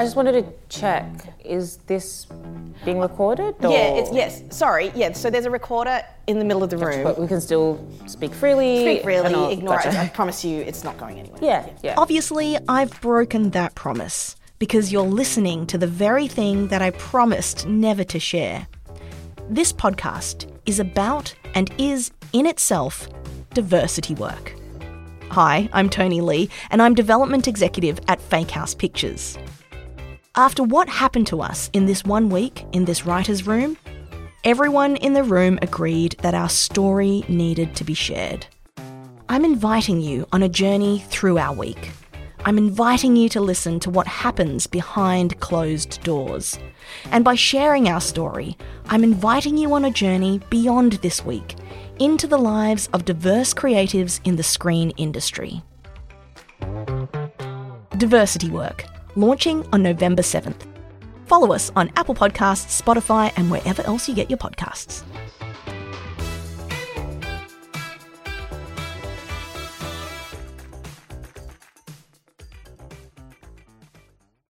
I just wanted to check: is this being uh, recorded? Or Yeah, it's yes. Sorry, yeah. So there's a recorder in the middle of the room. But we can still speak freely. Speak and all- really, ignore gotcha. it. I promise you, it's not going anywhere. Yeah, yeah. Obviously, I've broken that promise because you're listening to the very thing that I promised never to share. This podcast is about and is in itself diversity work. Hi, I'm Tony Lee, and I'm development executive at Fake House Pictures. After what happened to us in this one week in this writer's room, everyone in the room agreed that our story needed to be shared. I'm inviting you on a journey through our week. I'm inviting you to listen to what happens behind closed doors. And by sharing our story, I'm inviting you on a journey beyond this week into the lives of diverse creatives in the screen industry. Diversity Work, launching on November 7th. Follow us on Apple Podcasts, Spotify, and wherever else you get your podcasts.